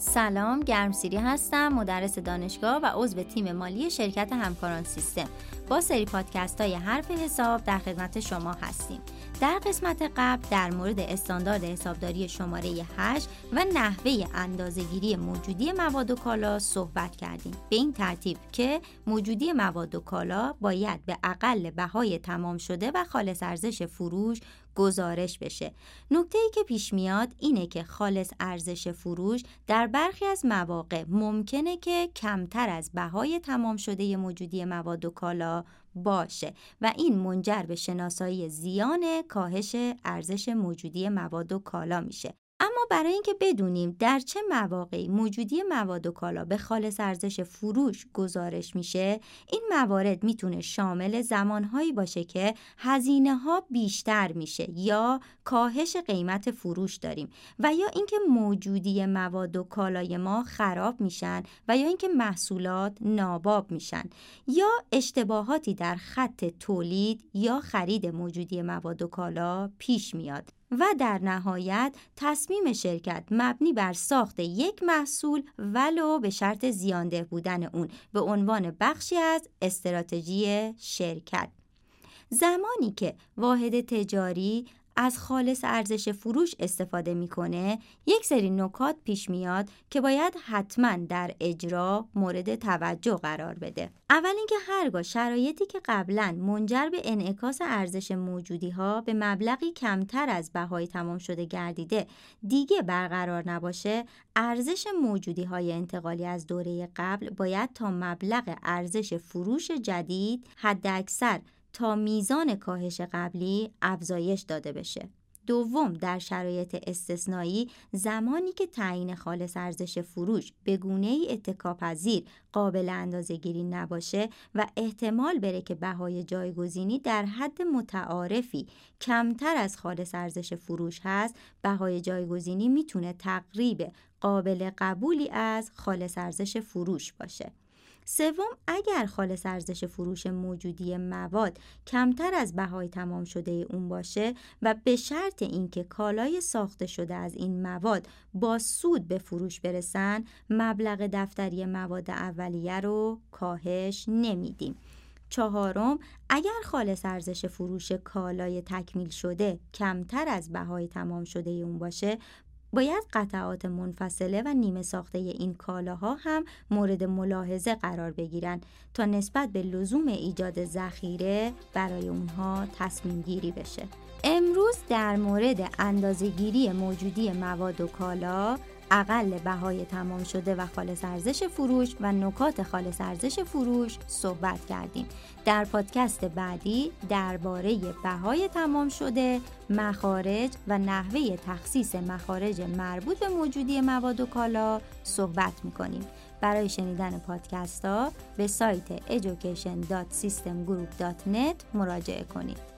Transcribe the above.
سلام گرمسیری هستم مدرس دانشگاه و عضو تیم مالی شرکت همکاران سیستم. با سری پادکست های حرف حساب در خدمت شما هستیم. در قسمت قبل در مورد استاندارد حسابداری شماره 8 و نحوه اندازهگیری موجودی مواد و کالا صحبت کردیم. به این ترتیب که موجودی مواد و کالا باید به اقل بهای تمام شده و خالص ارزش فروش گزارش بشه. نکته ای که پیش میاد اینه که خالص ارزش فروش در برخی از مواقع ممکنه که کمتر از بهای تمام شده موجودی مواد و کالا باشه و این منجر به شناسایی زیان کاهش ارزش موجودی مواد و کالا میشه. برای اینکه بدونیم در چه مواقعی موجودی مواد و کالا به خالص ارزش فروش گزارش میشه این موارد می‌تونه شامل زمانهایی باشه که هزینه ها بیشتر میشه یا کاهش قیمت فروش داریم و یا اینکه موجودی مواد و کالای ما خراب میشن و یا اینکه محصولات ناباب میشن یا اشتباهاتی در خط تولید یا خرید موجودی مواد و کالا پیش میاد. و در نهایت تصمیم شرکت مبنی بر ساخت یک محصول ولو به شرط زیانده بودن اون به عنوان بخشی از استراتژی شرکت. زمانی که واحد تجاری از خالص ارزش فروش استفاده می‌کنه یک سری نکات پیش میاد که باید حتما در اجرا مورد توجه قرار بده. اول اینکه هرگاه شرایطی که قبلا منجر به انعکاس ارزش موجودی ها به مبلغی کمتر از بهای تمام شده گردیده دیگه برقرار نباشه ارزش موجودی های انتقالی از دوره قبل باید تا مبلغ ارزش فروش جدید حداکثر تا میزان کاهش قبلی افزایش داده بشه. دوم در شرایط استثنایی زمانی که تعیین خالص ارزش فروش به گونه ای اتکاپذیر قابل اندازه گیری نباشه و احتمال بره که بهای جایگزینی در حد متعارفی کمتر از خالص ارزش فروش هست بهای جایگزینی می‌تونه تقریب قابل قبولی از خالص ارزش فروش باشه سوم اگر خالص ارزش فروش موجودی مواد کمتر از بهای تمام شده اون باشه و به شرط اینکه کالای ساخته شده از این مواد با سود به فروش برسن مبلغ دفتری مواد اولیه رو کاهش نمیدیم. چهارم اگر خالص ارزش فروش کالای تکمیل شده کمتر از بهای تمام شده اون باشه باید قطعات منفصله و نیمه ساخته این کالاها هم مورد ملاحظه قرار بگیرند تا نسبت به لزوم ایجاد ذخیره برای اونها تصمیم گیری بشه. امروز در مورد اندازهگیری موجودی مواد و کالا اقل بهای تمام شده و خالص ارزش فروش و نکات خالص ارزش فروش صحبت کردیم. در پادکست بعدی درباره بهای تمام شده مخارج و نحوه تخصیص مخارج مربوط به موجودی مواد و کالا صحبت می‌کنیم. برای شنیدن پادکست ها به سایت education.systemgroup.net مراجعه کنید.